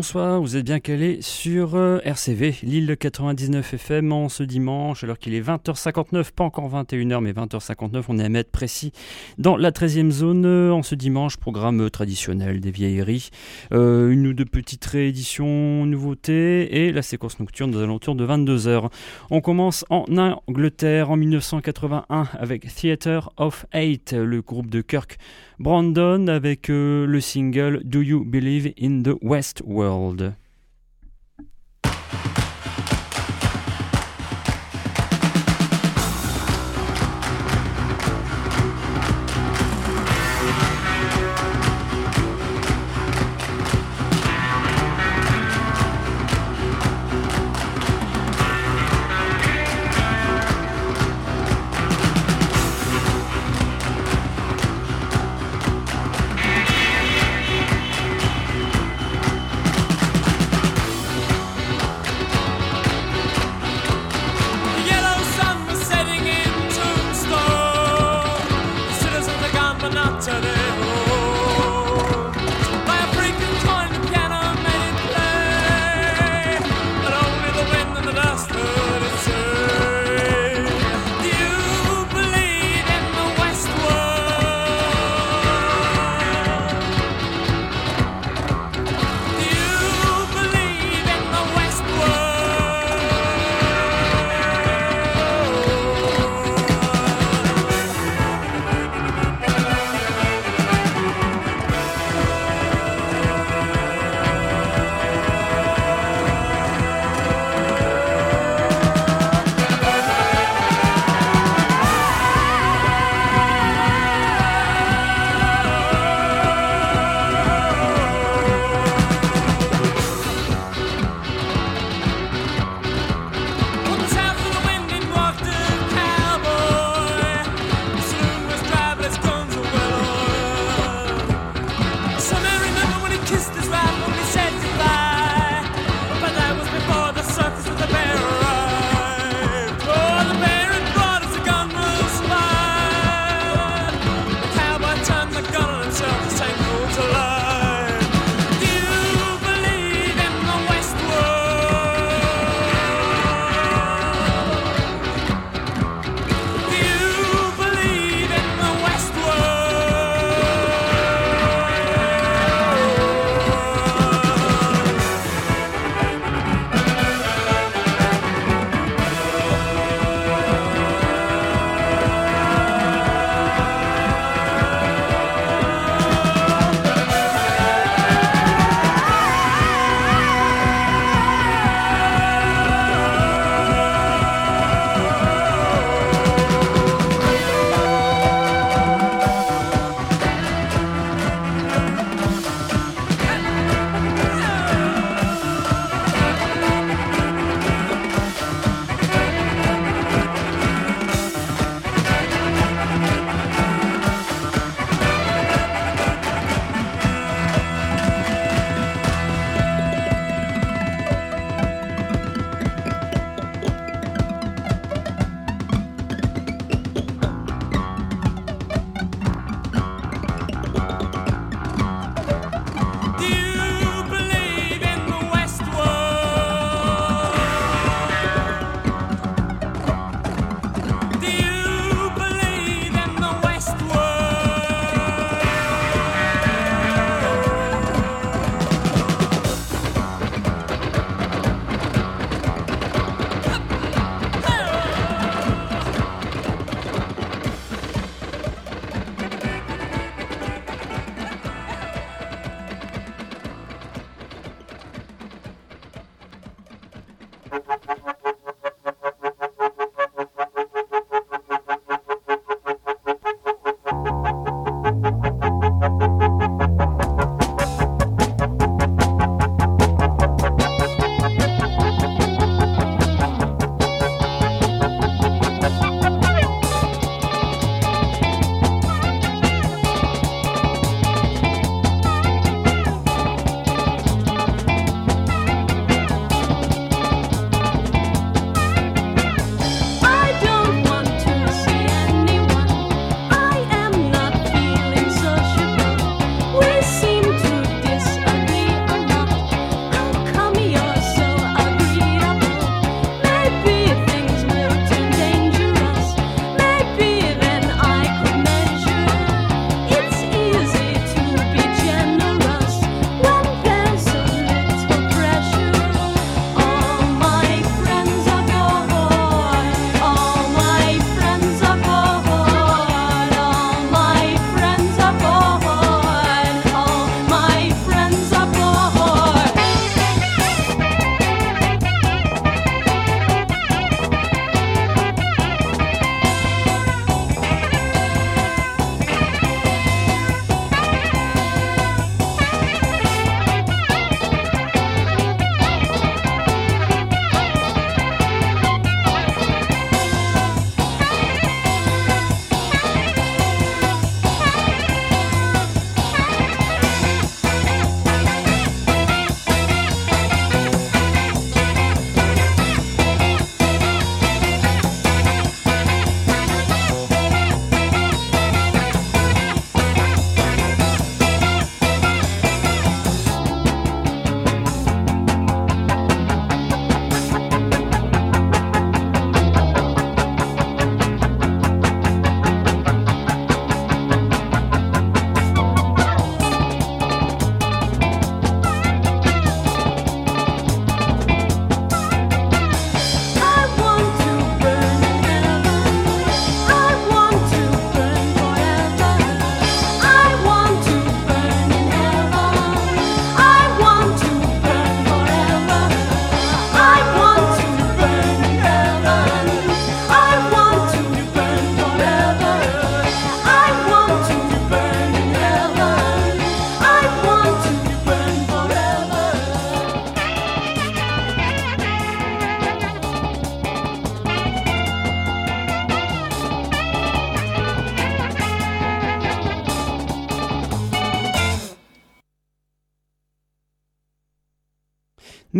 Bonsoir, vous êtes bien calé sur euh, RCV, l'île 99 FM en ce dimanche, alors qu'il est 20h59, pas encore 21h, mais 20h59, on est à mettre précis dans la 13e zone euh, en ce dimanche, programme traditionnel des vieilleries, euh, une ou deux petites rééditions, nouveautés et la séquence nocturne aux alentours de 22h. On commence en Angleterre en 1981 avec Theatre of Eight, le groupe de Kirk Brandon avec le single Do You Believe in the West World.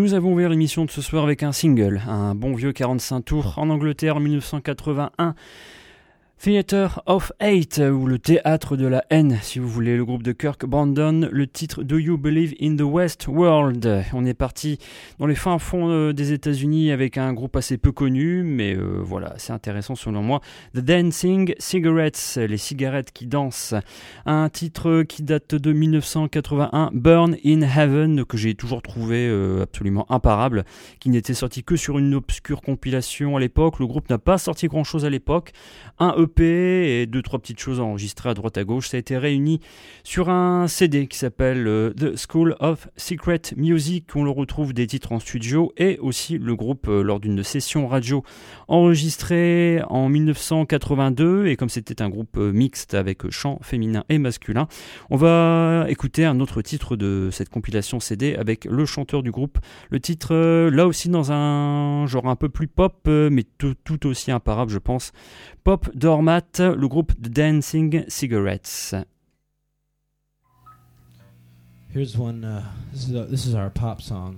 Nous avons ouvert l'émission de ce soir avec un single, un bon vieux 45 tours en Angleterre en 1981. Theater of Hate, ou le théâtre de la haine, si vous voulez, le groupe de Kirk Brandon, le titre Do You Believe in the West World? On est parti dans les fins fonds euh, des États-Unis avec un groupe assez peu connu, mais euh, voilà, c'est intéressant selon moi. The Dancing Cigarettes, les cigarettes qui dansent. Un titre qui date de 1981, Burn in Heaven, que j'ai toujours trouvé euh, absolument imparable, qui n'était sorti que sur une obscure compilation à l'époque. Le groupe n'a pas sorti grand chose à l'époque. Un EP et deux trois petites choses enregistrées à droite à gauche. Ça a été réuni sur un CD qui s'appelle euh, The School of Secret Music. On le retrouve des titres en studio et aussi le groupe euh, lors d'une session radio enregistrée en 1982. Et comme c'était un groupe euh, mixte avec chant féminin et masculin, on va écouter un autre titre de cette compilation CD avec le chanteur du groupe. Le titre là aussi dans un genre un peu plus pop mais tout, tout aussi imparable je pense. Pop Dormat, le groupe The Dancing Cigarettes. Here's one. Uh, this, is a, this is our pop song.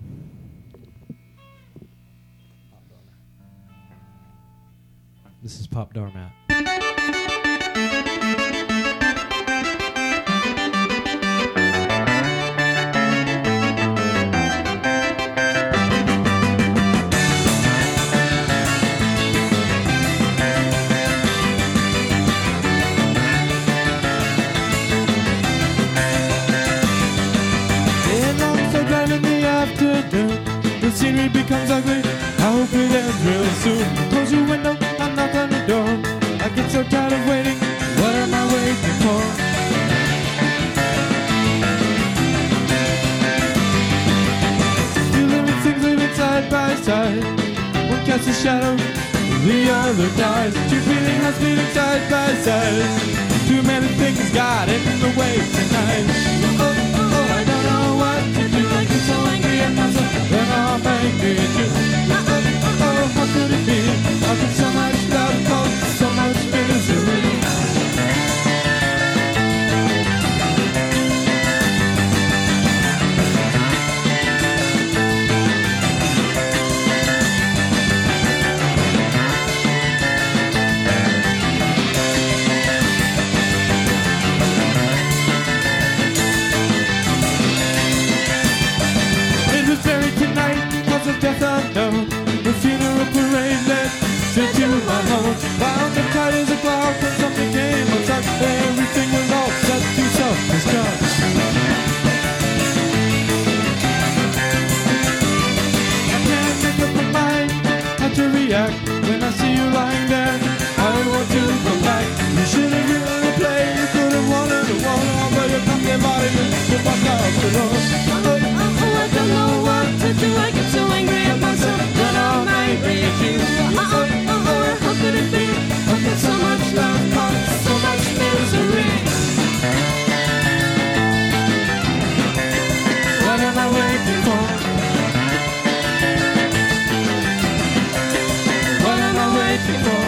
This is Pop Doormat. Becomes ugly. I hope it ends real soon. Close your window, I'm knock on the door. I get so tired of waiting. What am I waiting for? Two living things living side by side. One casts a shadow, the other dies. Two feeling hearts beating side by side. Too many things got in the way tonight. Oh, oh, so angry at myself when I'm angry at you. Oh, how could it be? So much love so much misery? Of death unknown. The funeral parade led straight to my home. Found the tight as a cloud when something came on top. Everything was all set to self-destruct. I can't up my mind how to react when I see you lying there. I want to go back. You should have given the play. You could have wanted to walk on, but you got the body to fuck out the road. Don't know what to do. I get so angry at myself that I'm angry at you. Oh, oh, oh, oh, how could it be? So much love, caused so much misery. What am I waiting for? What am I waiting for?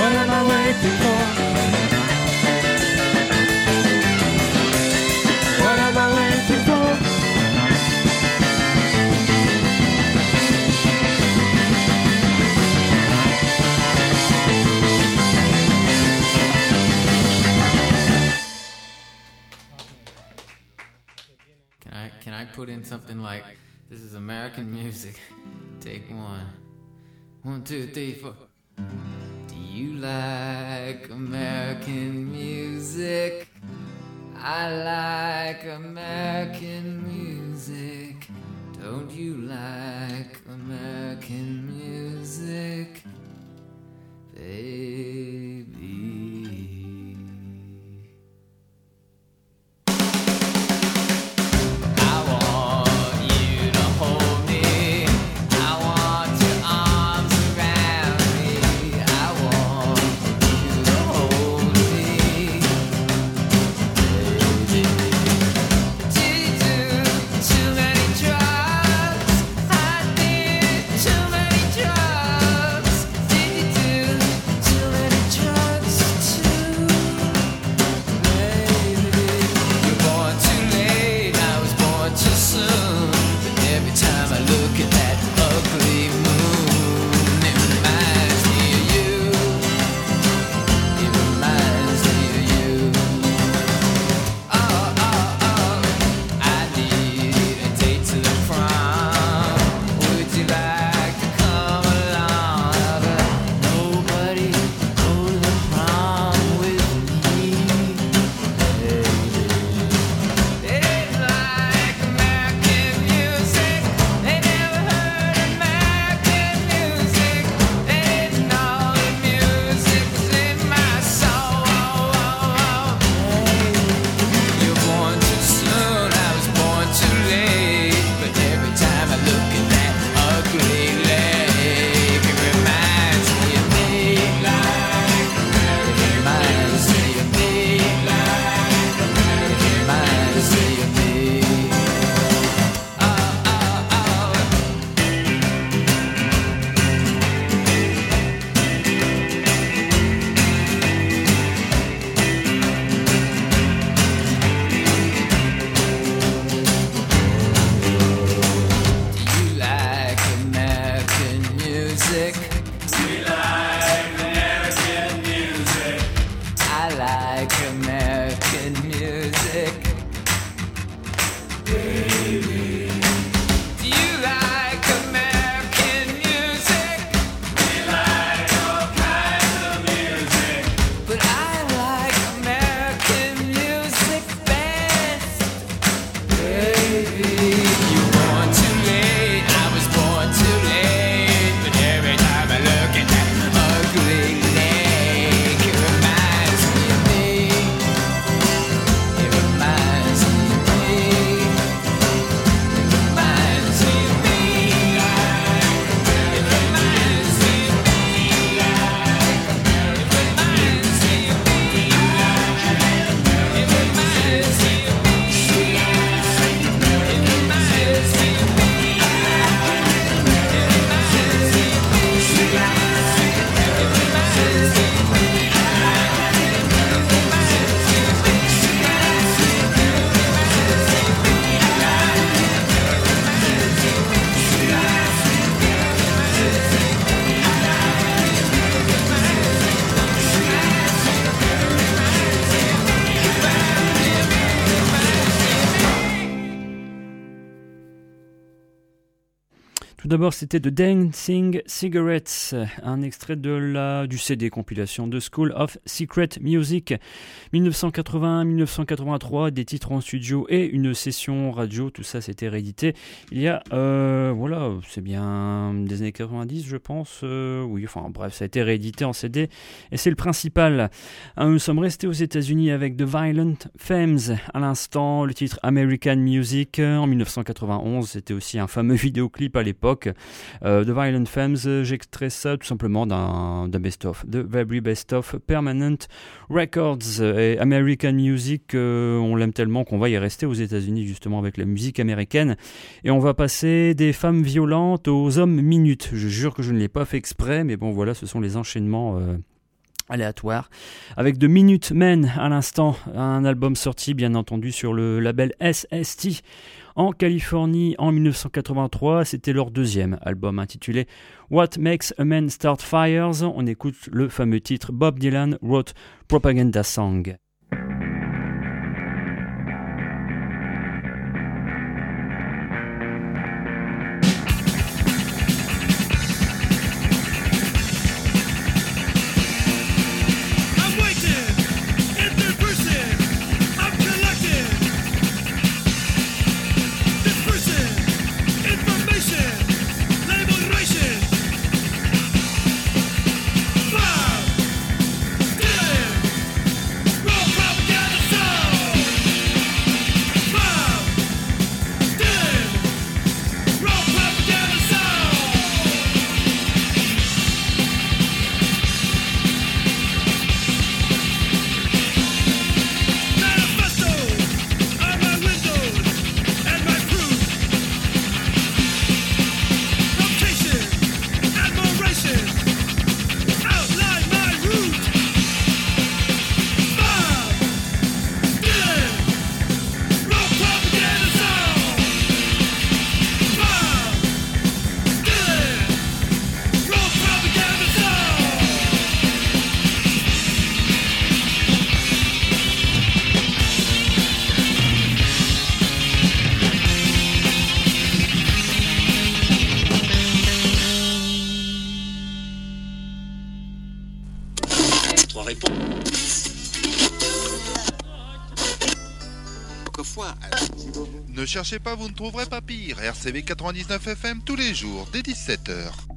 What am I waiting for? One, two, three, four. Do you like American music? I like American music. Don't you like American music? Baby. like American music. D'abord, c'était The Dancing Cigarettes, un extrait de la, du CD compilation de School of Secret Music 1981-1983, des titres en studio et une session radio, tout ça c'était réédité. Il y a, euh, voilà, c'est bien des années 90, je pense. euh, oui, enfin bref, ça a été réédité en CD et c'est le principal. Euh, Nous sommes restés aux États-Unis avec The Violent Femmes à l'instant, le titre American Music en 1991. C'était aussi un fameux vidéoclip à l'époque. Euh, The Violent Femmes, euh, j'extrais ça tout simplement d'un best-of, The Very Best of Permanent Records. Et American Music, euh, on l'aime tellement qu'on va y rester aux États-Unis justement avec la musique américaine. Et on va passer des femmes violentes aux hommes minutes. Je jure que je ne l'ai pas fait exprès, mais bon voilà, ce sont les enchaînements. euh, aléatoires avec The Minute Men à l'instant, un album sorti bien entendu sur le label SST en Californie en 1983. C'était leur deuxième album intitulé What Makes a Man Start Fires. On écoute le fameux titre Bob Dylan wrote Propaganda Song. Cherchez pas, vous ne trouverez pas pire. RCV 99 FM tous les jours, dès 17h.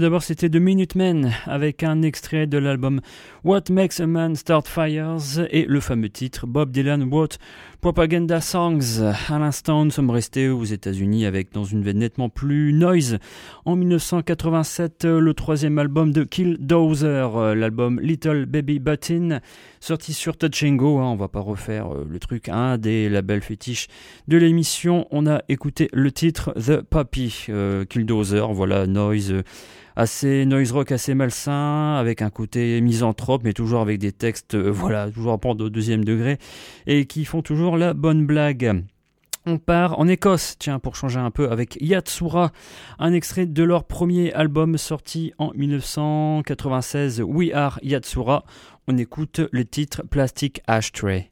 D'abord, c'était The Minutemen avec un extrait de l'album What Makes a Man Start Fires et le fameux titre Bob Dylan What Propaganda Songs. À l'instant, nous sommes restés aux États-Unis avec dans une veine nettement plus noise. En 1987, le troisième album de Kill Dozer, l'album Little Baby Button, sorti sur Touch and Go. hein, on va pas refaire euh, le truc, un des labels fétiches de l'émission. On a écouté le titre The Puppy, euh, Kill Dozer, voilà, noise. euh, assez noise rock assez malsain avec un côté misanthrope mais toujours avec des textes euh, voilà toujours à prendre au deuxième degré et qui font toujours la bonne blague on part en Écosse, tiens, pour changer un peu, avec Yatsura, un extrait de leur premier album sorti en 1996, We Are Yatsura. On écoute le titre Plastic Ashtray.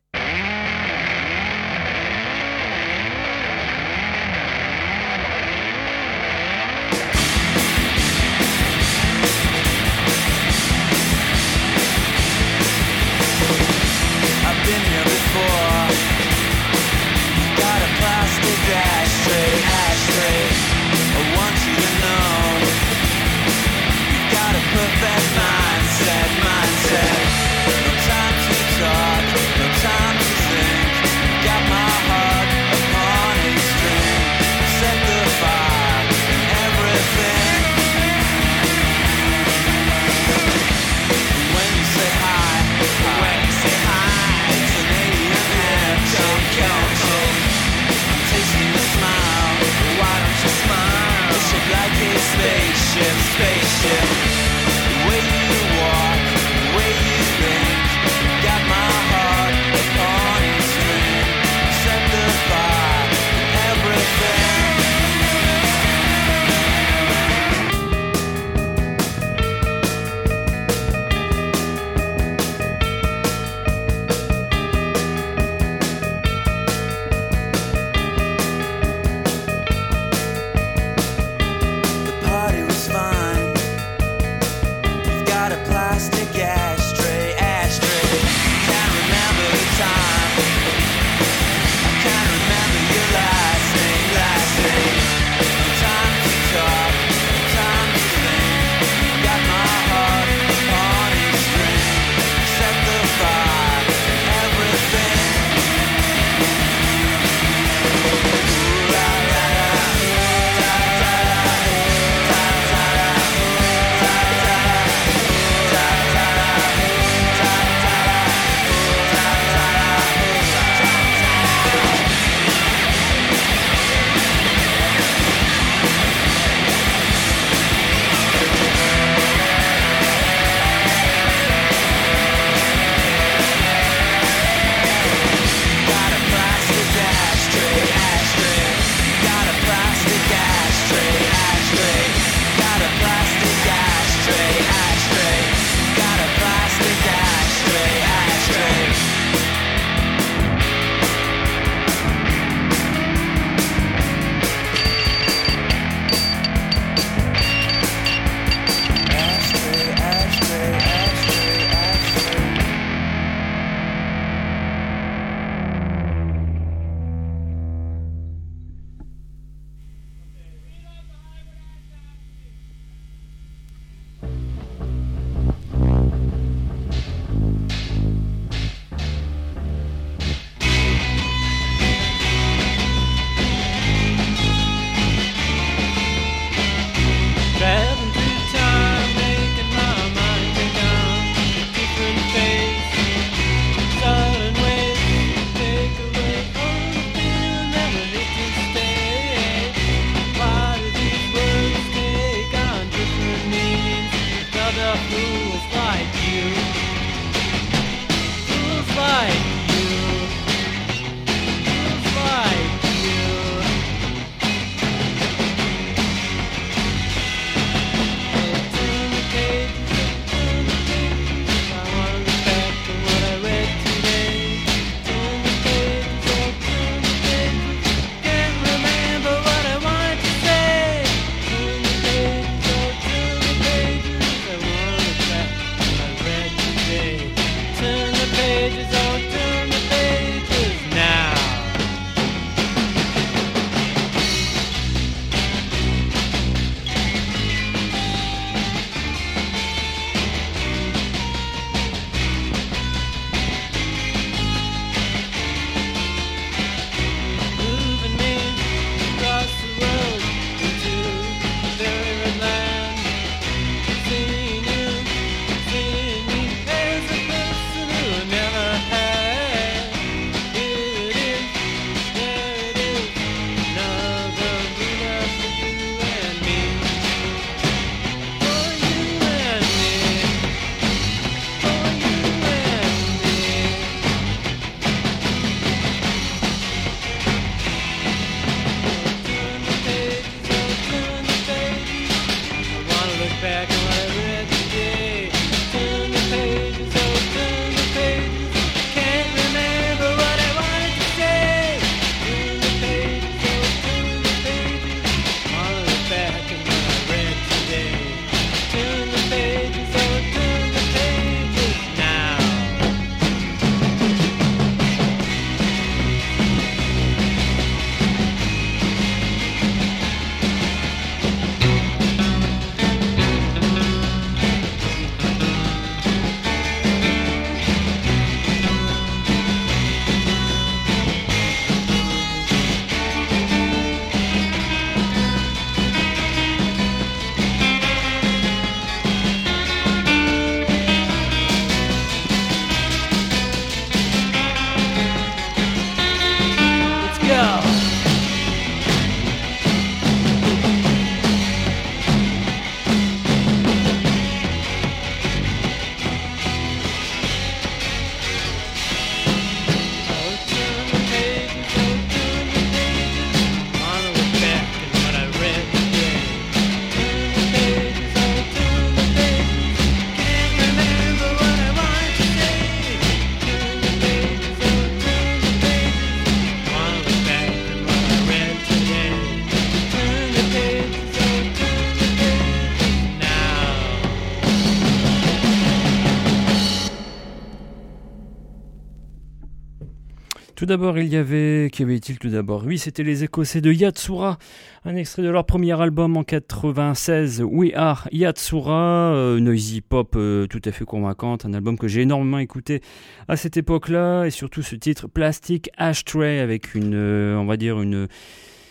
D'abord, il y avait. Qu'y avait-il tout d'abord? Oui, c'était les Écossais de Yatsura, un extrait de leur premier album en 96, We Are Yatsura, euh, noisy pop euh, tout à fait convaincante, un album que j'ai énormément écouté à cette époque-là, et surtout ce titre Plastic Ashtray avec une, euh, on va dire, une.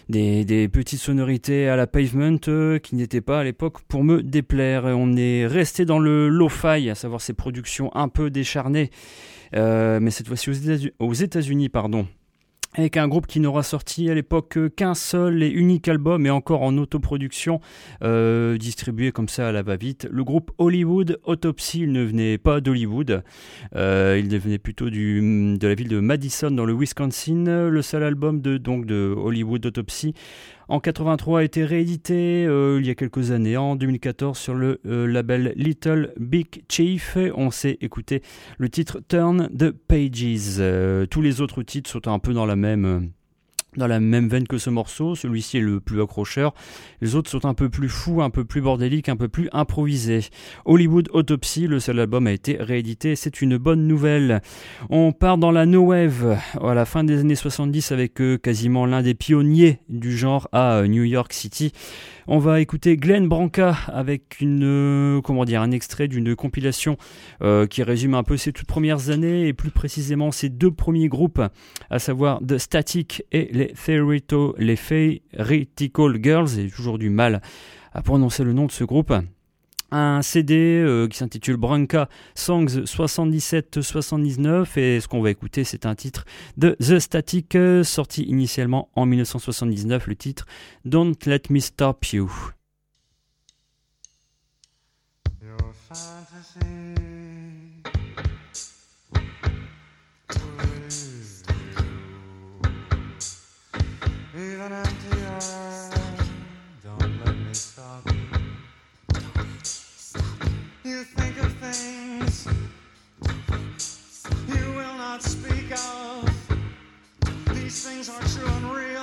Des, petites sonorités à la pavement qui n'étaient pas à l'époque pour me déplaire. On est resté dans le lo-fi, à savoir ces productions un peu décharnées, mais cette fois-ci aux États-Unis, pardon. Avec un groupe qui n'aura sorti à l'époque qu'un seul et unique album, et encore en autoproduction, euh, distribué comme ça à la va-vite. Le groupe Hollywood Autopsy, il ne venait pas d'Hollywood, euh, il venait plutôt du, de la ville de Madison dans le Wisconsin. Le seul album de, donc, de Hollywood Autopsy en 83 a été réédité euh, il y a quelques années, en 2014 sur le euh, label Little Big Chief. On s'est écouté le titre Turn the Pages. Euh, tous les autres titres sont un peu dans la même dans la même veine que ce morceau, celui-ci est le plus accrocheur, les autres sont un peu plus fous, un peu plus bordéliques, un peu plus improvisés. Hollywood Autopsy, le seul album a été réédité, c'est une bonne nouvelle. On part dans la no wave à la fin des années 70 avec euh, quasiment l'un des pionniers du genre à euh, New York City. On va écouter Glenn Branca avec une euh, comment dire un extrait d'une compilation euh, qui résume un peu ses toutes premières années et plus précisément ses deux premiers groupes, à savoir The Static et les Theoretical, les Girls. J'ai toujours du mal à prononcer le nom de ce groupe. Un CD euh, qui s'intitule Branca Songs 77-79 et ce qu'on va écouter c'est un titre de The Static euh, sorti initialement en 1979 le titre Don't Let Me Stop You. Of. These things are true and real.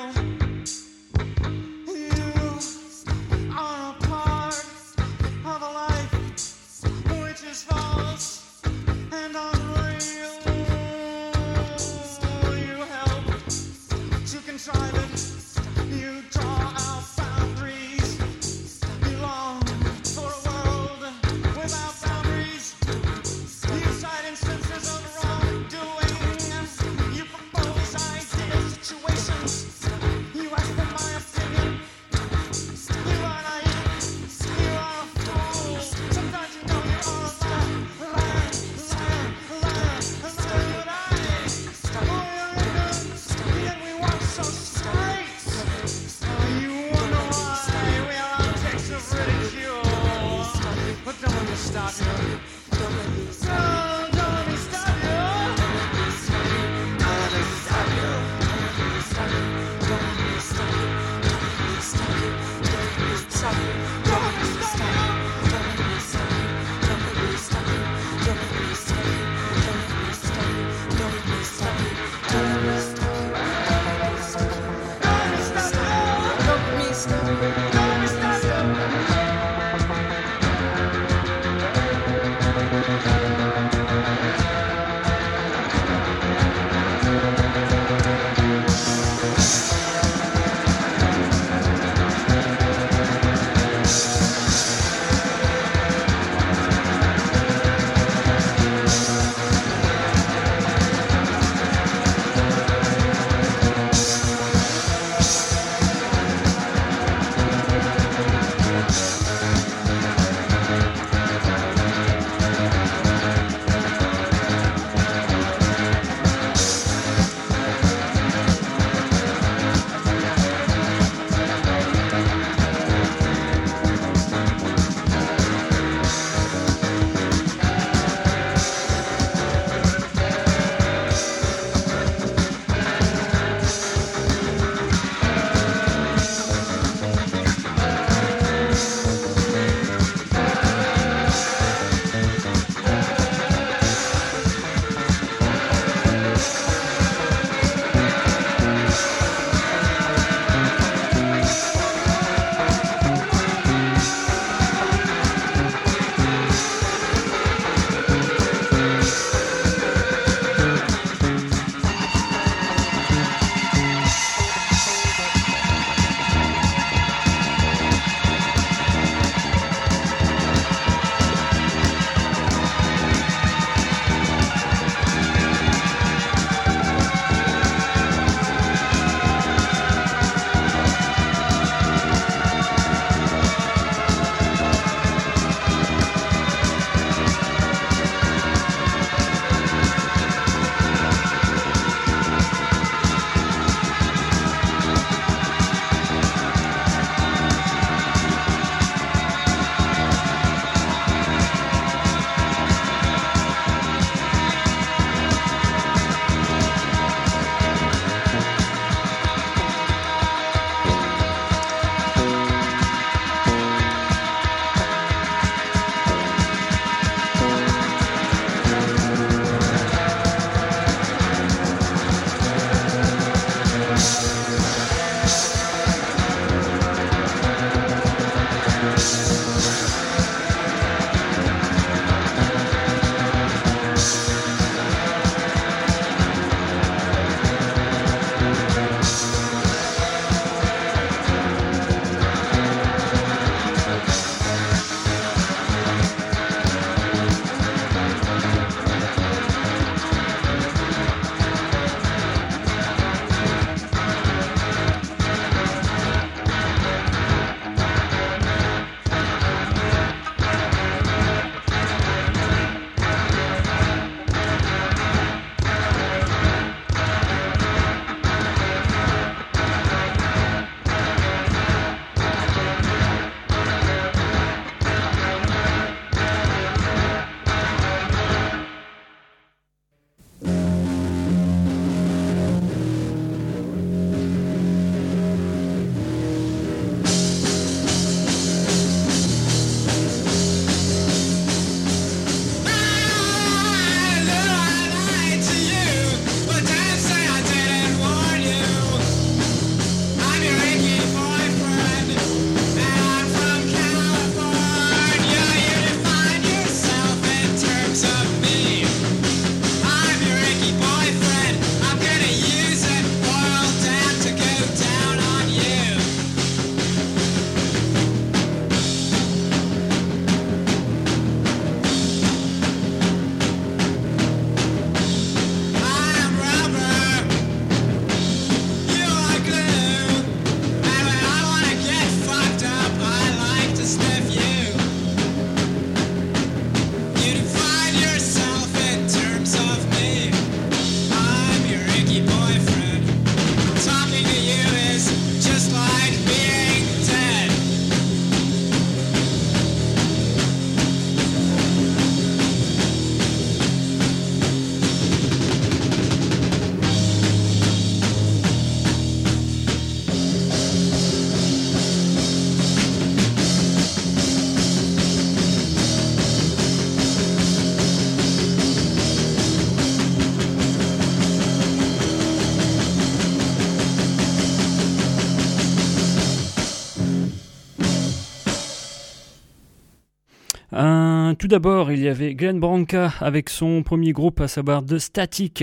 Tout d'abord, il y avait Glenn Branca avec son premier groupe, à savoir The Static,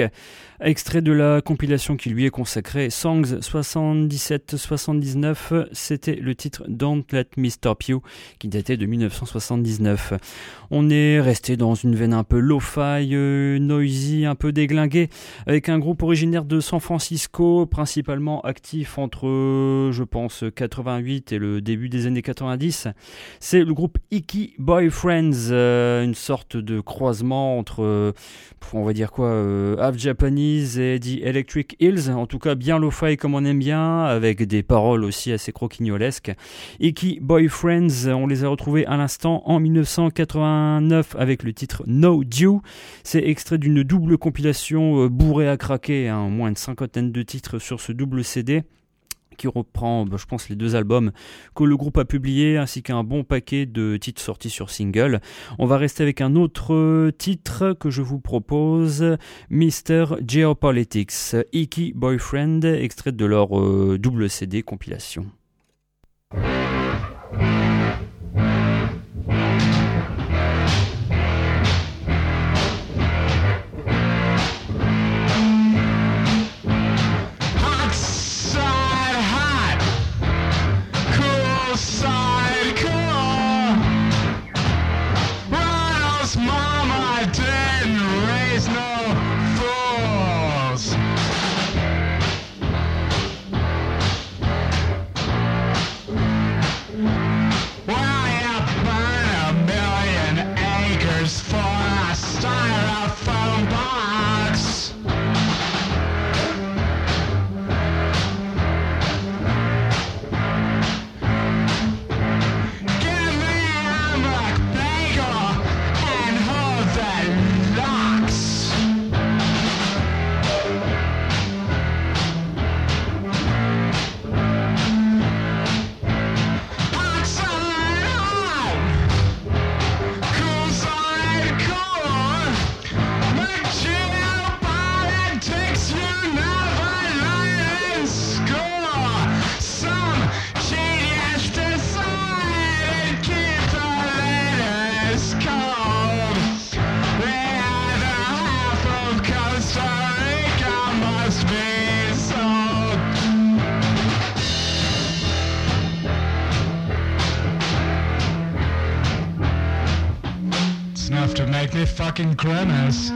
extrait de la compilation qui lui est consacrée, Songs 77-79, c'était le titre Don't Let Me Stop You, qui datait de 1979. On est resté dans une veine un peu lo-fi, euh, noisy, un peu déglingué, avec un groupe originaire de San Francisco, principalement actif entre, euh, je pense, 88 et le début des années 90. C'est le groupe Icky Boyfriends, euh, une sorte de croisement entre, euh, on va dire quoi, euh, Half Japanese et The Electric Hills, en tout cas bien lo-fi comme on aime bien, avec des paroles aussi assez croquignolesques. Icky Boyfriends, on les a retrouvés à l'instant en 1989 avec le titre No Due. C'est extrait d'une double compilation euh, bourrée à craquer, hein, moins de cinquantaine de titres sur ce double CD qui reprend, bah, je pense, les deux albums que le groupe a publiés, ainsi qu'un bon paquet de titres sortis sur single. On va rester avec un autre titre que je vous propose, Mr. Geopolitics, Icky Boyfriend, extrait de leur euh, double CD compilation. Fucking grimace.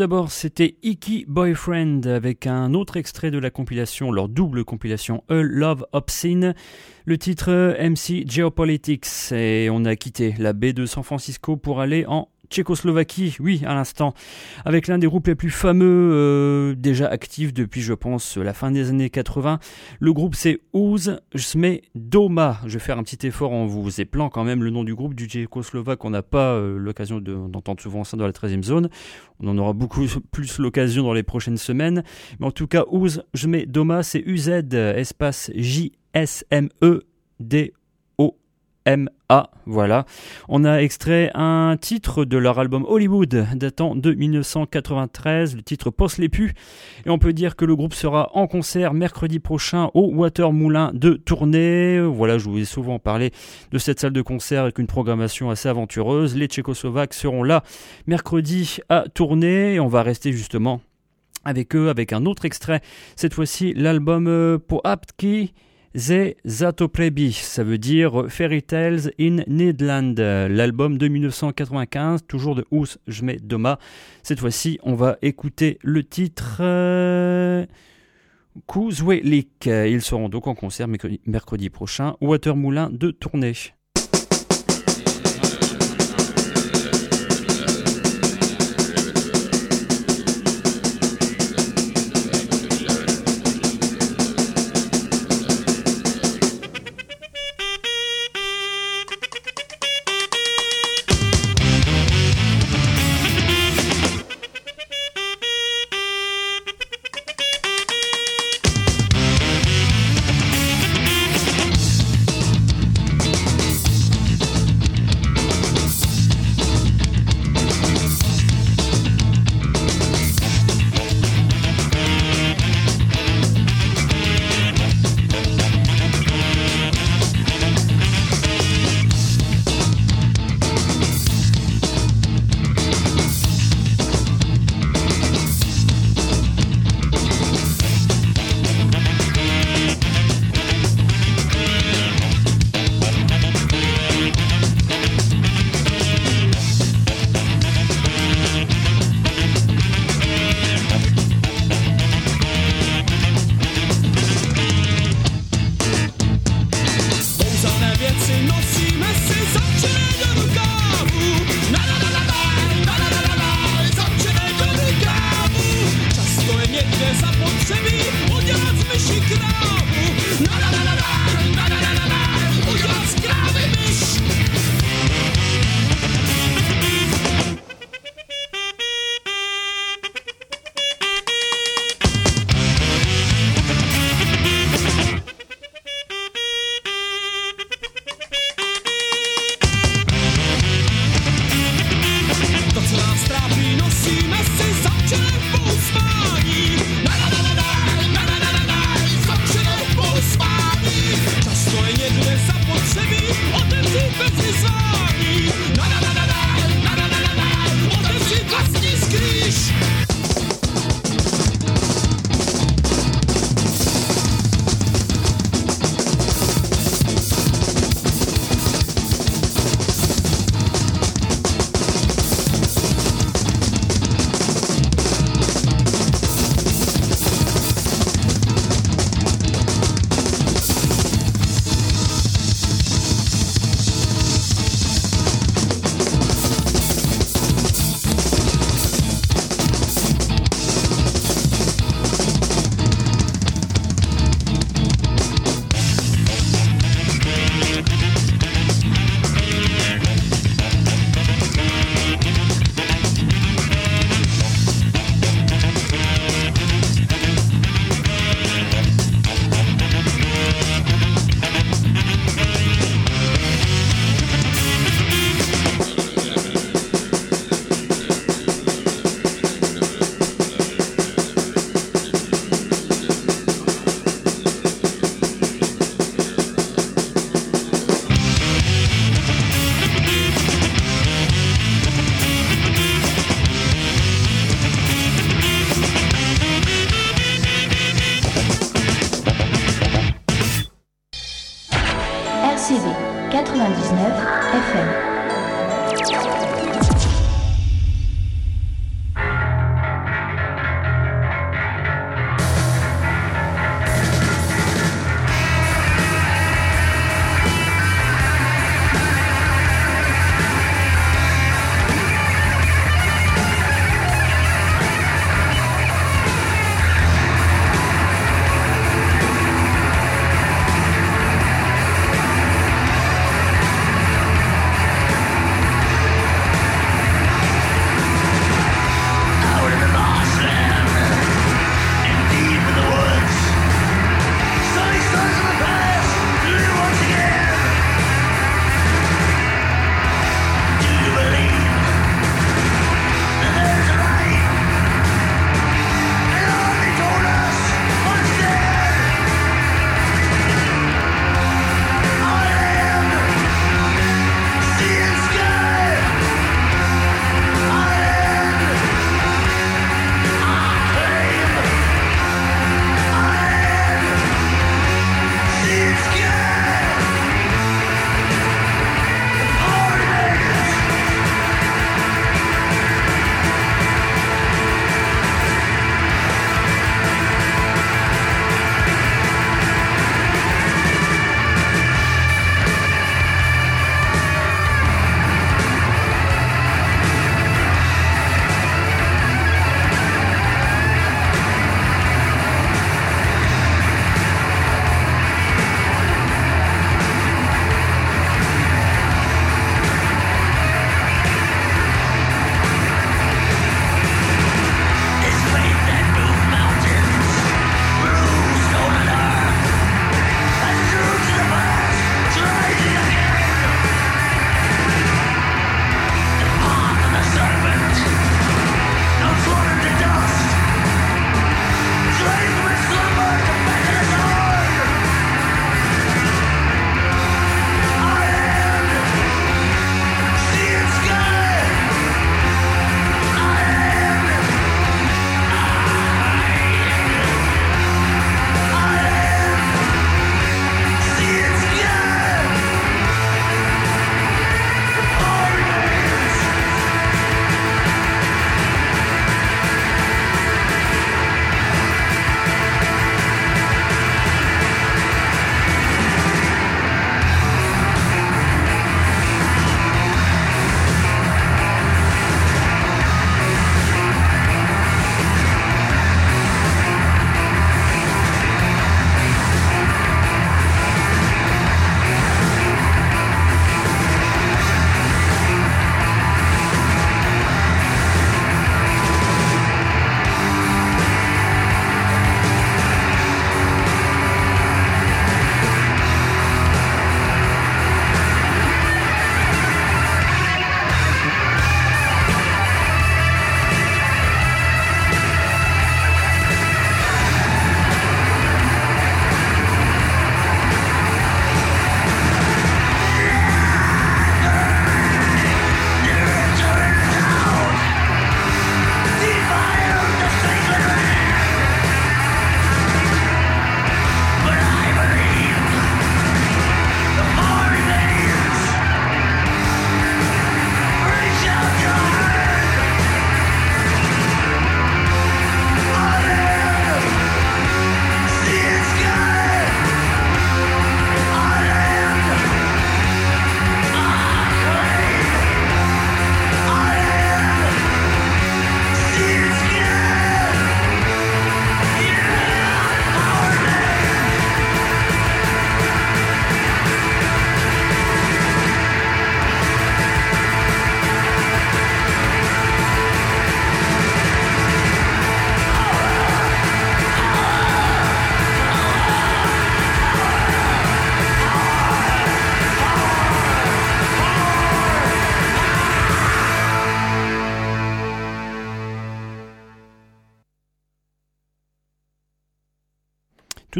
D'abord, c'était Icky Boyfriend avec un autre extrait de la compilation, leur double compilation A Love Obscene. Le titre MC Geopolitics et on a quitté la baie de San Francisco pour aller en Tchécoslovaquie, oui, à l'instant, avec l'un des groupes les plus fameux euh, déjà actifs depuis, je pense, la fin des années 80. Le groupe c'est Uz Sme Doma. Je vais faire un petit effort en vous épelant quand même le nom du groupe du tchécoslovaque. On n'a pas euh, l'occasion de- d'entendre souvent ça dans la 13e zone. On en aura beaucoup plus l'occasion dans les prochaines semaines. Mais en tout cas, Uz Sme Doma, c'est UZ, espace J-S-M-E-D M-A, voilà. On a extrait un titre de leur album Hollywood datant de 1993, le titre Poste les pu. Et on peut dire que le groupe sera en concert mercredi prochain au Watermoulin de Tournai. Voilà, je vous ai souvent parlé de cette salle de concert avec une programmation assez aventureuse. Les Tchécoslovaques seront là mercredi à Tournai et on va rester justement avec eux avec un autre extrait. Cette fois-ci, l'album euh, Poapki Ze Zatoplebi, ça veut dire Fairy Tales in Nidland, l'album de 1995, toujours de Ous Jme Doma. Cette fois-ci, on va écouter le titre euh. Ils seront donc en concert mercredi, mercredi prochain au Watermoulin de Tournai.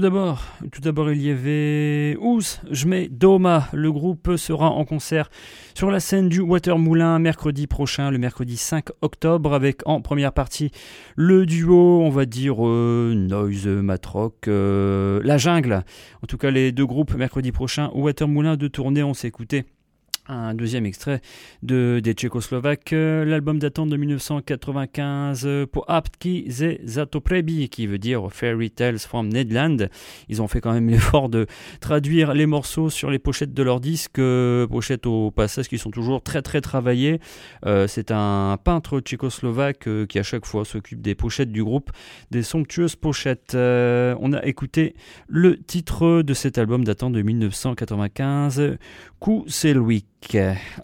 Tout d'abord, tout d'abord, il y avait Ous, mets Doma. Le groupe sera en concert sur la scène du Watermoulin mercredi prochain, le mercredi 5 octobre, avec en première partie le duo, on va dire euh, Noise, Matrock, euh, La Jungle. En tout cas, les deux groupes mercredi prochain Watermoulin de tournée, on s'est écouté un deuxième extrait de, des Tchécoslovaques, l'album datant de 1995 euh, pour Aptki ze Zatoprebi, qui veut dire Fairy Tales from Nedland. Ils ont fait quand même l'effort de traduire les morceaux sur les pochettes de leur disque, euh, pochettes au passage qui sont toujours très très travaillées. Euh, C'est un peintre tchécoslovaque euh, qui à chaque fois s'occupe des pochettes du groupe, des somptueuses pochettes. On a écouté le titre de cet album datant de 1995, Coup.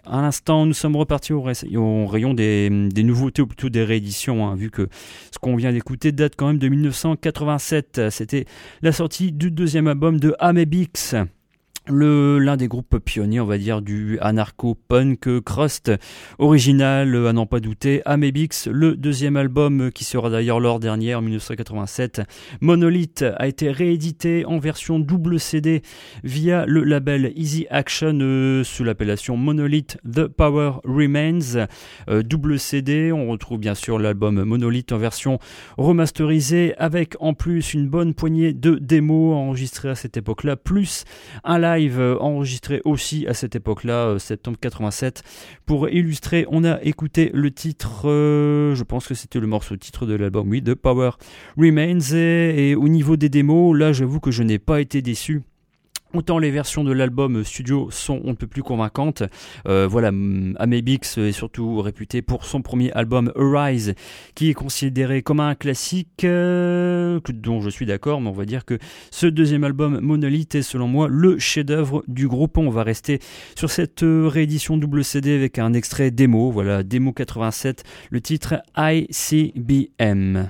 À l'instant, nous sommes repartis au, ray- au rayon des, des nouveautés ou plutôt des rééditions, hein, vu que ce qu'on vient d'écouter date quand même de 1987. C'était la sortie du deuxième album de Amebix. Le, l'un des groupes pionniers, on va dire, du anarcho-punk crust original, à n'en pas douter, Amebix, le deuxième album qui sera d'ailleurs leur dernier en 1987. Monolith a été réédité en version double CD via le label Easy Action euh, sous l'appellation Monolith The Power Remains. Euh, double CD, on retrouve bien sûr l'album Monolith en version remasterisée avec en plus une bonne poignée de démos enregistrées à cette époque-là, plus un live euh, enregistré aussi à cette époque-là, euh, septembre 87. Pour illustrer, on a écouté le titre, euh, je pense que c'était le morceau titre de l'album, oui, The Power Remains. Et au niveau des démos, là j'avoue que je n'ai pas été déçu. Autant les versions de l'album studio sont on ne peut plus convaincantes. Euh, voilà, Amebix est surtout réputé pour son premier album Arise, qui est considéré comme un classique, euh, dont je suis d'accord, mais on va dire que ce deuxième album Monolith est selon moi le chef-d'œuvre du groupe. On va rester sur cette euh, réédition double CD avec un extrait démo, voilà, démo 87, le titre ICBM.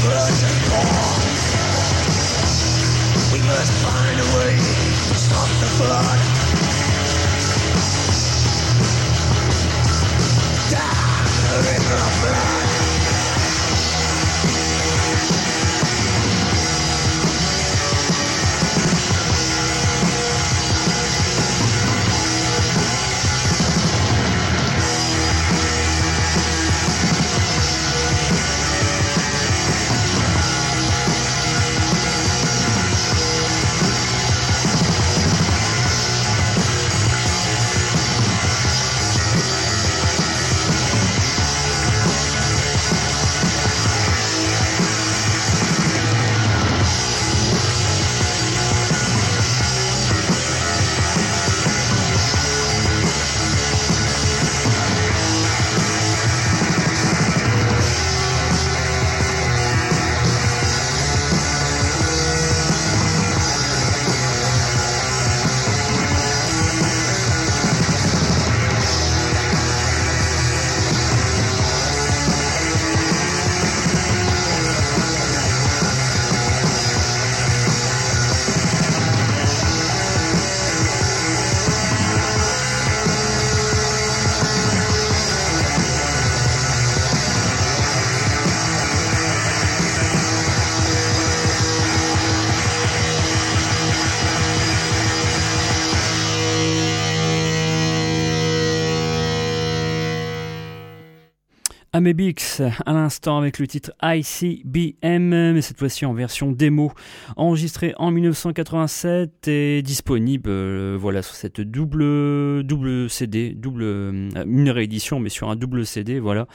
We must find a way to stop the flood. Down the river of blood. Amebix à l'instant avec le titre ICBM, mais cette fois-ci en version démo, enregistré en 1987 et disponible euh, voilà sur cette double double CD, double euh, une réédition mais sur un double CD voilà.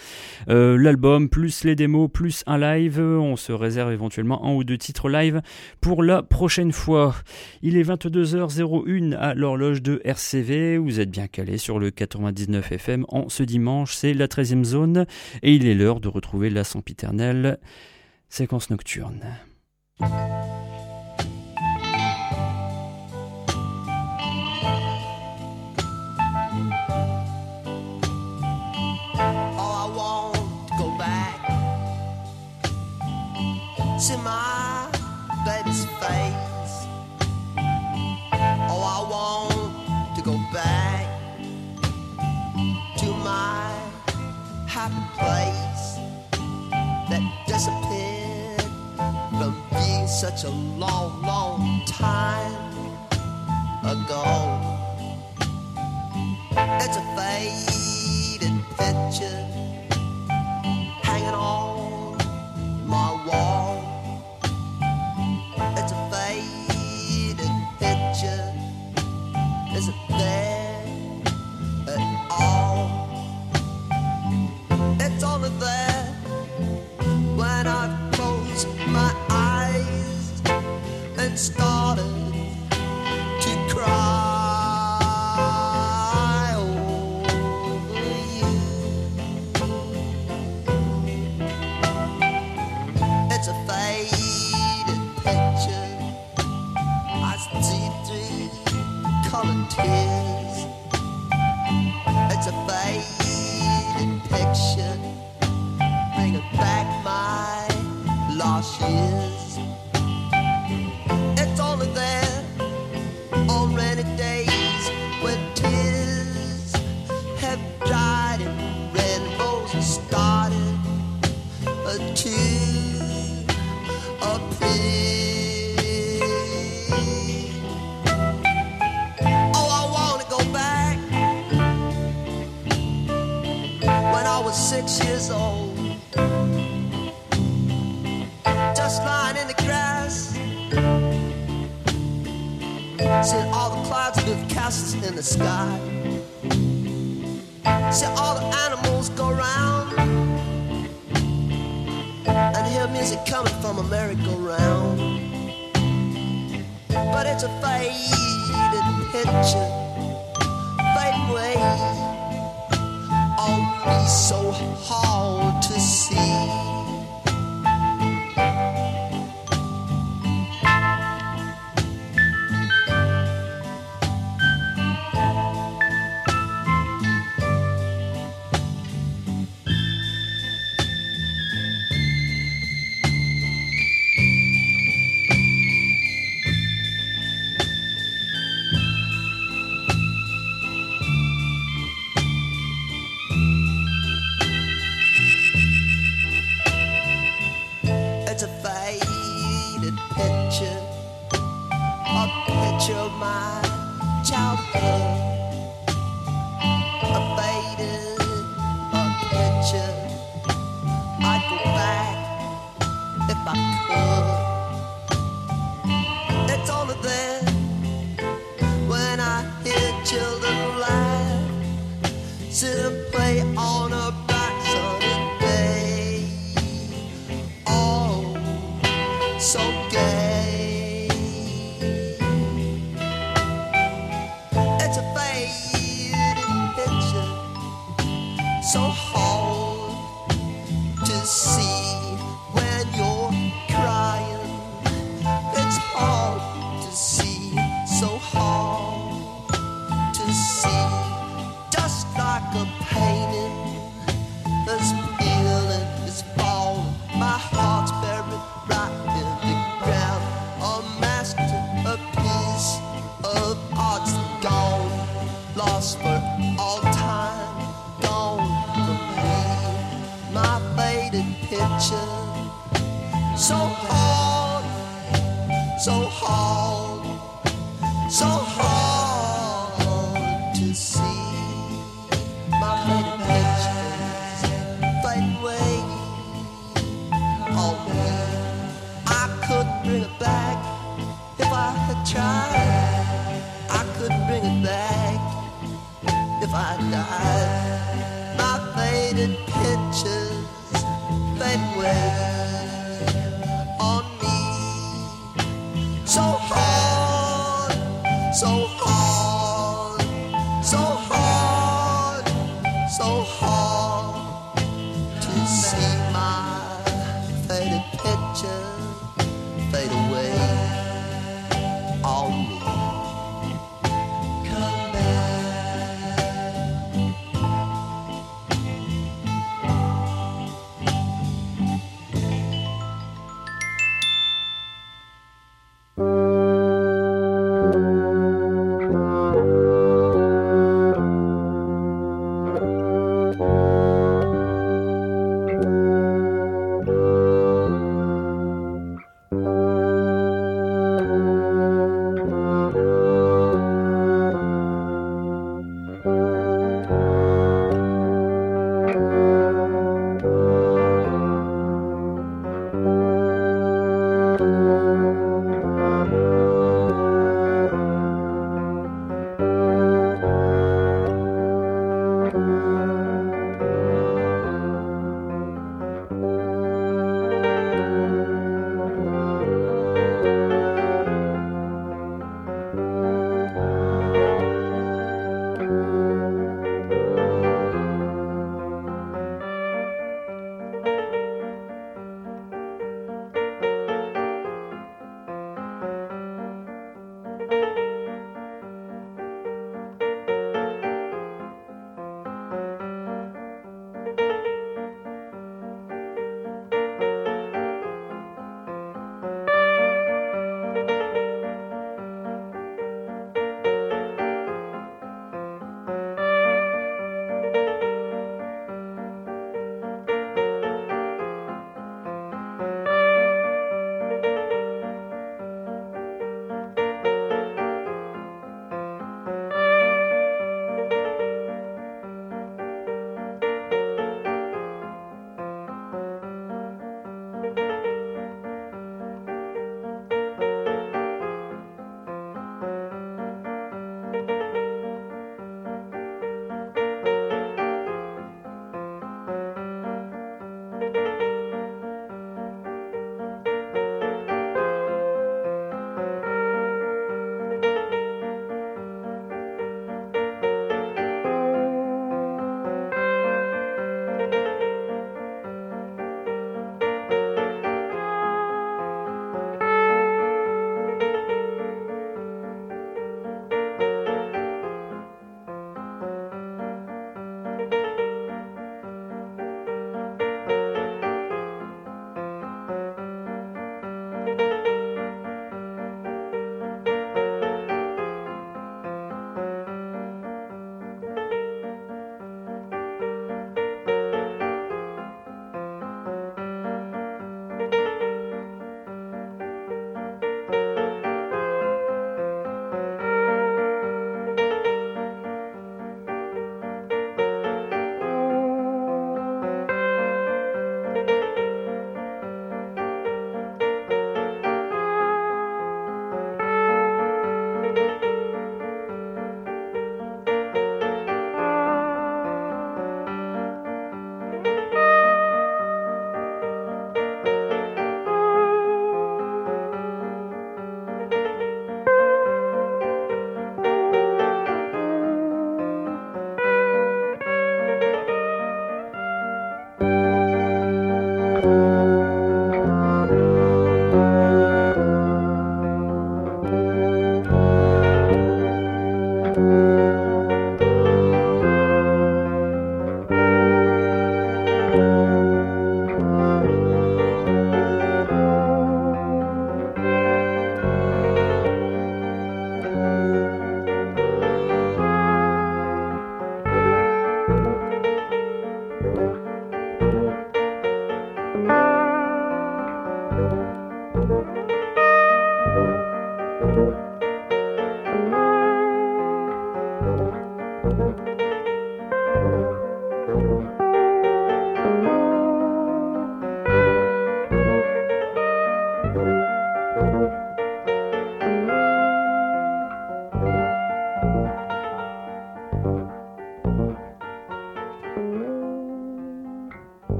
Euh, L'album plus les démos plus un live, on se réserve éventuellement un ou deux titres live pour la prochaine fois. Il est 22h01 à l'horloge de RCV, vous êtes bien calé sur le 99 FM en ce dimanche, c'est la 13e zone et il est l'heure de retrouver la sempiternelle séquence nocturne. Such a long, long time ago. It's a faded picture so gay.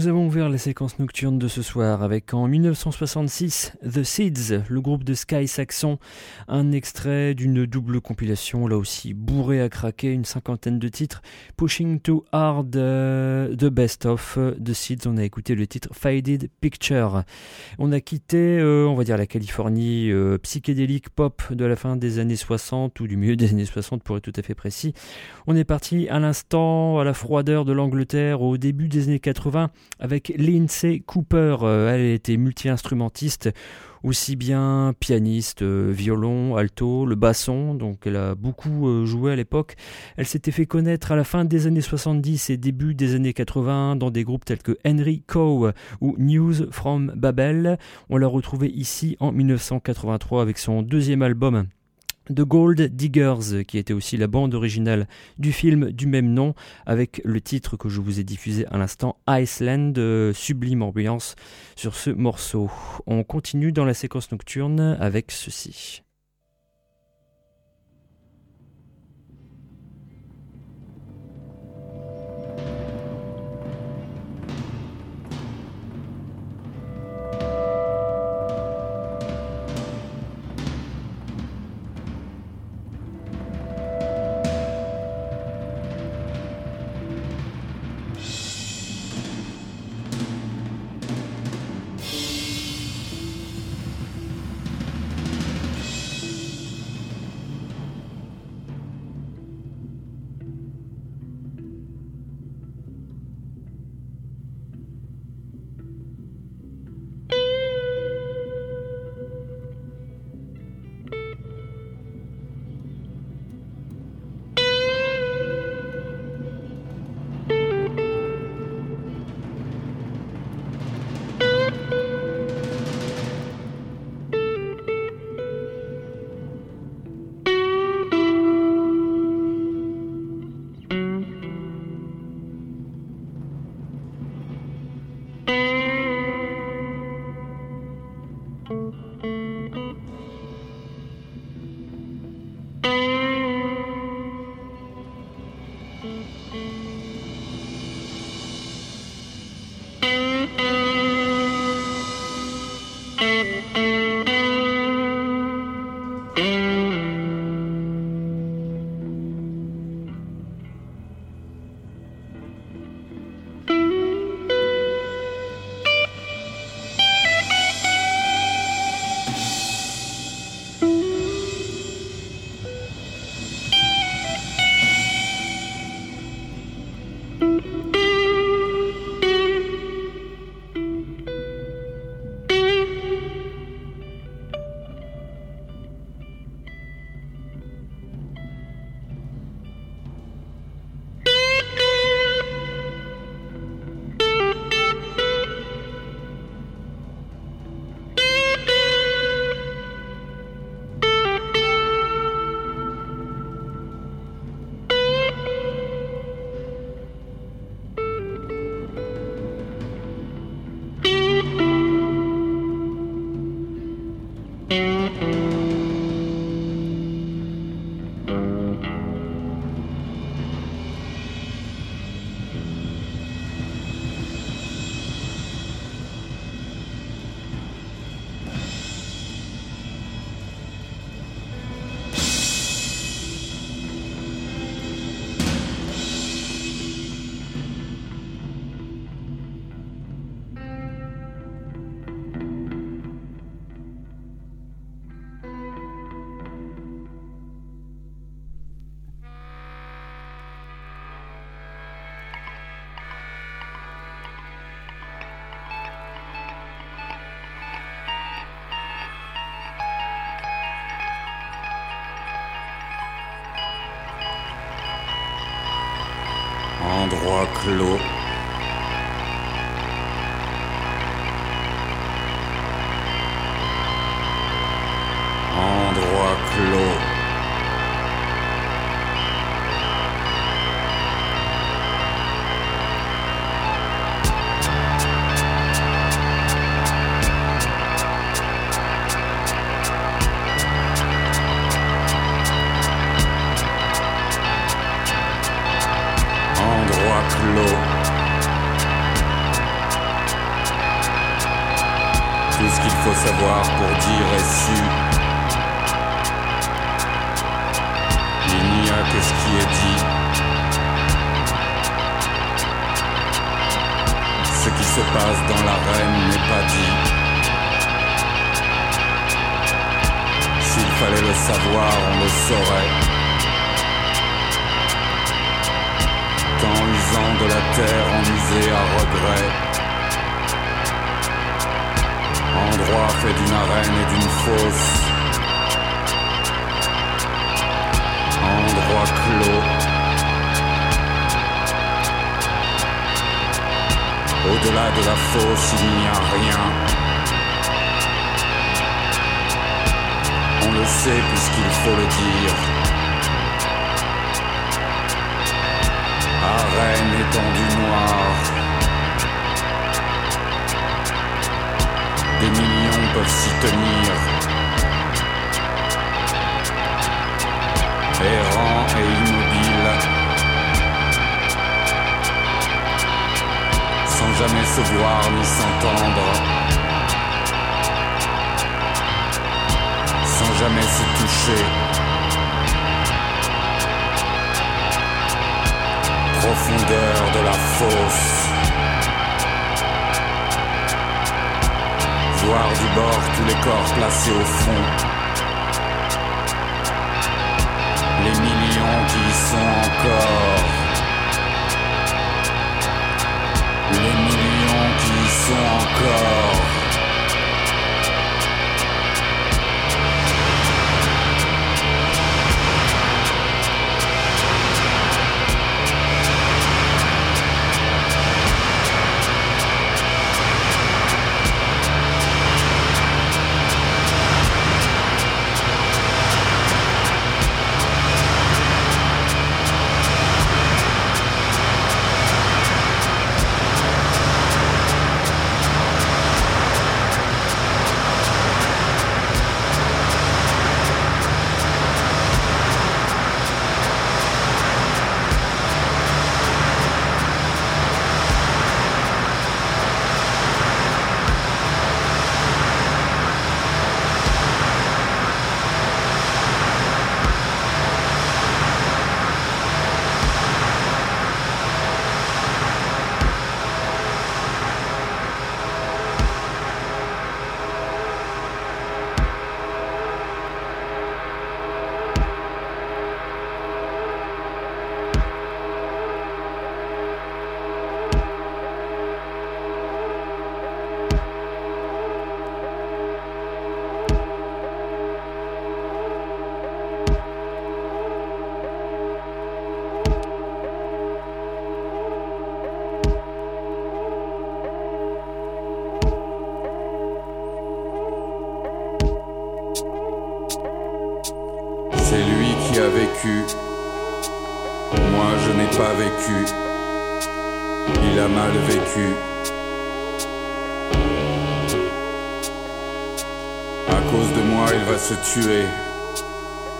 Nous avons ouvert la séquence nocturne de ce soir avec en 1966 The Seeds, le groupe de Sky Saxon, un extrait d'une double compilation, là aussi bourré à craquer, une cinquantaine de titres, Pushing Too Hard, euh, The Best of euh, The Seeds, on a écouté le titre Faded Picture. On a quitté, euh, on va dire, la Californie psychédélique pop de la fin des années 60 ou du milieu des années 60 pour être tout à fait précis. On est parti à l'instant à la froideur de l'Angleterre au début des années 80 avec Lindsay Cooper. Euh, elle était multi-instrumentiste, aussi bien pianiste, euh, violon, alto, le basson, donc elle a beaucoup euh, joué à l'époque. Elle s'était fait connaître à la fin des années 70 et début des années 80 dans des groupes tels que Henry Coe ou News from Babel. On l'a retrouvée ici en 1983 avec son deuxième album The Gold Diggers, qui était aussi la bande originale du film du même nom, avec le titre que je vous ai diffusé à l'instant, Iceland, euh, sublime ambiance sur ce morceau. On continue dans la séquence nocturne avec ceci. Endroit fallait le savoir, on le saurait. Qu'en usant de la terre, on usait à regret. Endroit fait d'une arène et d'une fosse. Endroit clos. Au-delà de la fosse, il n'y a rien. Le sait puisqu'il faut le dire. Arène étendue noire. Des millions peuvent s'y tenir. Errant et immobile. Sans jamais se voir ni s'entendre. Jamais se toucher. profondeur de la fosse. Voir du bord tous les corps placés au fond. Les millions qui sont encore. Les millions qui sont encore. Moi, je n'ai pas vécu. Il a mal vécu. À cause de moi, il va se tuer.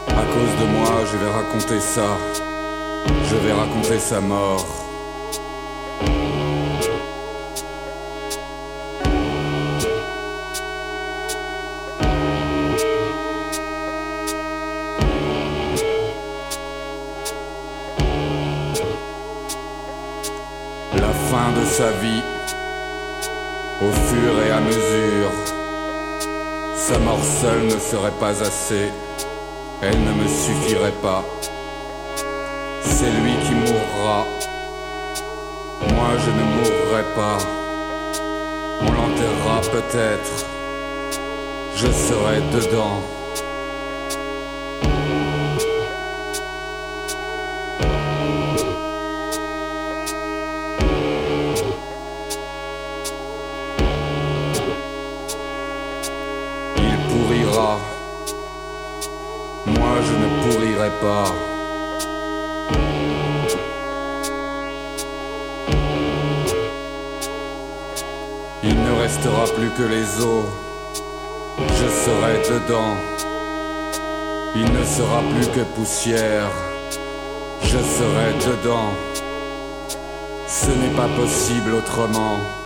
À cause de moi, je vais raconter ça. Je vais raconter sa mort. Sa mort seule ne serait pas assez, elle ne me suffirait pas. C'est lui qui mourra, moi je ne mourrai pas. On l'enterrera peut-être, je serai dedans. Je serai dedans. Il ne sera plus que poussière. Je serai dedans. Ce n'est pas possible autrement.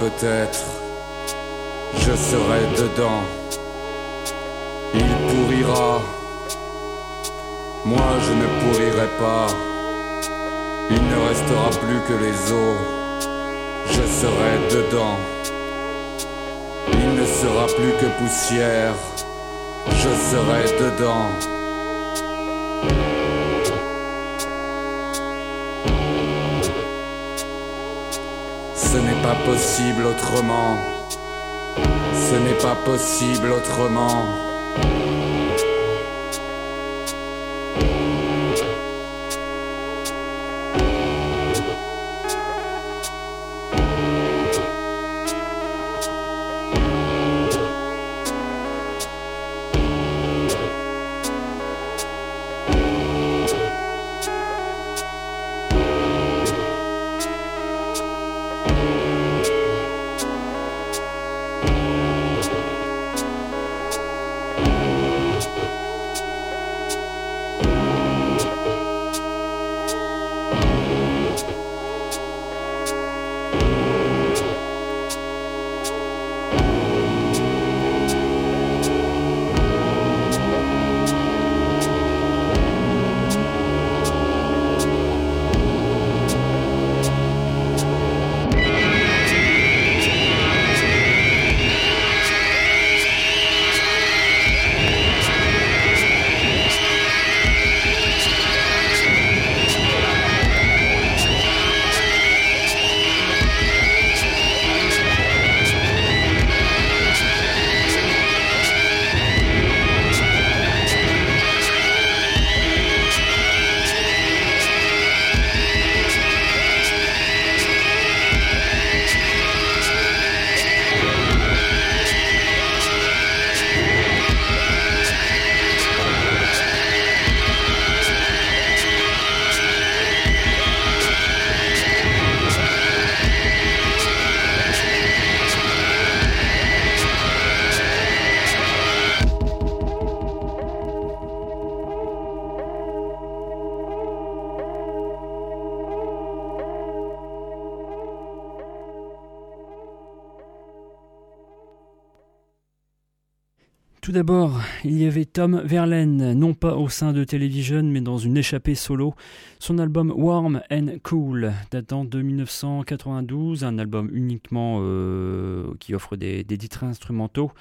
Peut-être. Je serai dedans. Il pourrira. Moi je ne pourrirai pas. Il ne restera plus que les os. Je serai dedans. Il ne sera plus que poussière. Je serai dedans. Possible autrement. Ce n'est pas possible autrement. Tout d'abord, il y avait Tom Verlaine, non pas au sein de Television, mais dans une échappée solo. Son album Warm and Cool, datant de 1992, un album uniquement euh, qui offre des, des titres instrumentaux.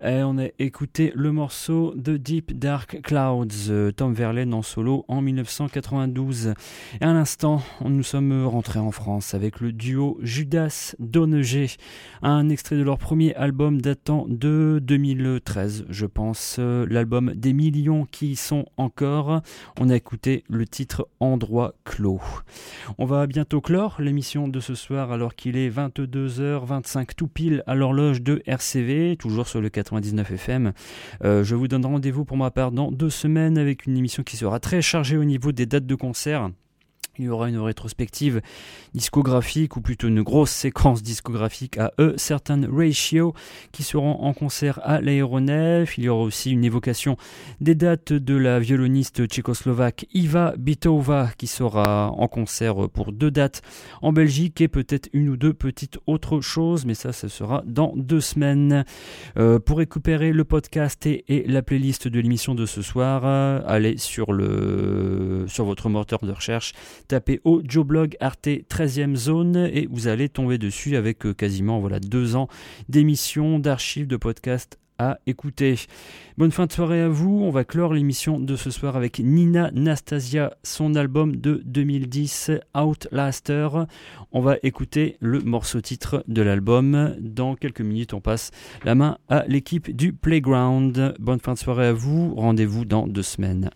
Et on a écouté le morceau de Deep Dark Clouds, euh, Tom Verlaine en solo en 1992. Et à l'instant, nous sommes rentrés en France avec le duo Judas Donneger, un extrait de leur premier album datant de 2013, je pense, euh, l'album des millions qui y sont encore. On a écouté le titre Endroit clos. On va bientôt clore l'émission de ce soir alors qu'il est 22h25 tout pile à l'horloge de RCV, toujours sur le 99 FM. Euh, je vous donne rendez-vous pour ma part dans deux semaines avec une émission qui sera très chargée au niveau des dates de concert. Il y aura une rétrospective discographique ou plutôt une grosse séquence discographique à eux, certaines Ratio qui seront en concert à l'aéronef. Il y aura aussi une évocation des dates de la violoniste tchécoslovaque Iva Bitova qui sera en concert pour deux dates en Belgique et peut-être une ou deux petites autres choses, mais ça, ce sera dans deux semaines. Euh, pour récupérer le podcast et, et la playlist de l'émission de ce soir, euh, allez sur, le, sur votre moteur de recherche tapez Audioblog Arte 13e zone et vous allez tomber dessus avec euh, quasiment voilà deux ans d'émissions, d'archives, de podcasts à écouter. Bonne fin de soirée à vous. On va clore l'émission de ce soir avec Nina Nastasia, son album de 2010, Outlaster. On va écouter le morceau titre de l'album. Dans quelques minutes, on passe la main à l'équipe du Playground. Bonne fin de soirée à vous. Rendez-vous dans deux semaines.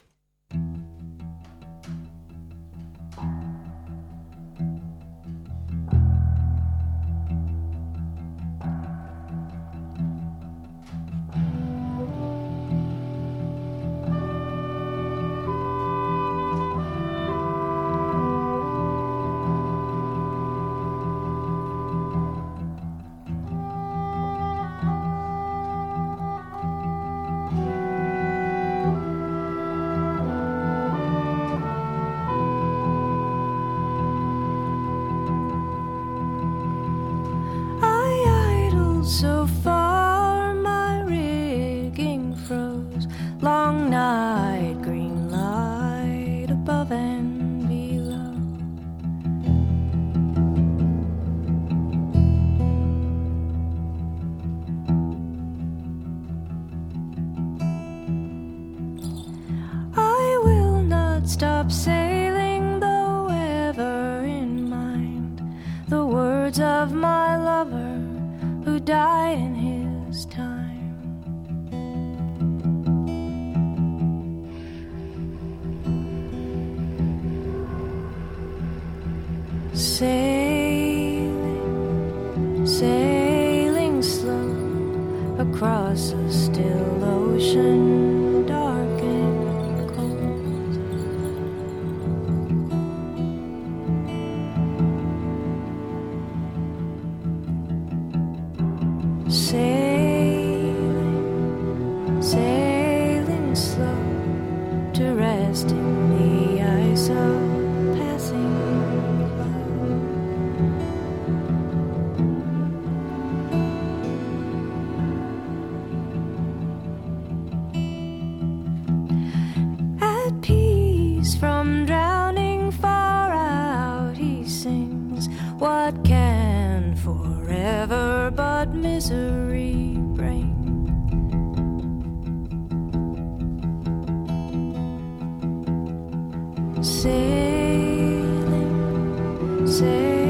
say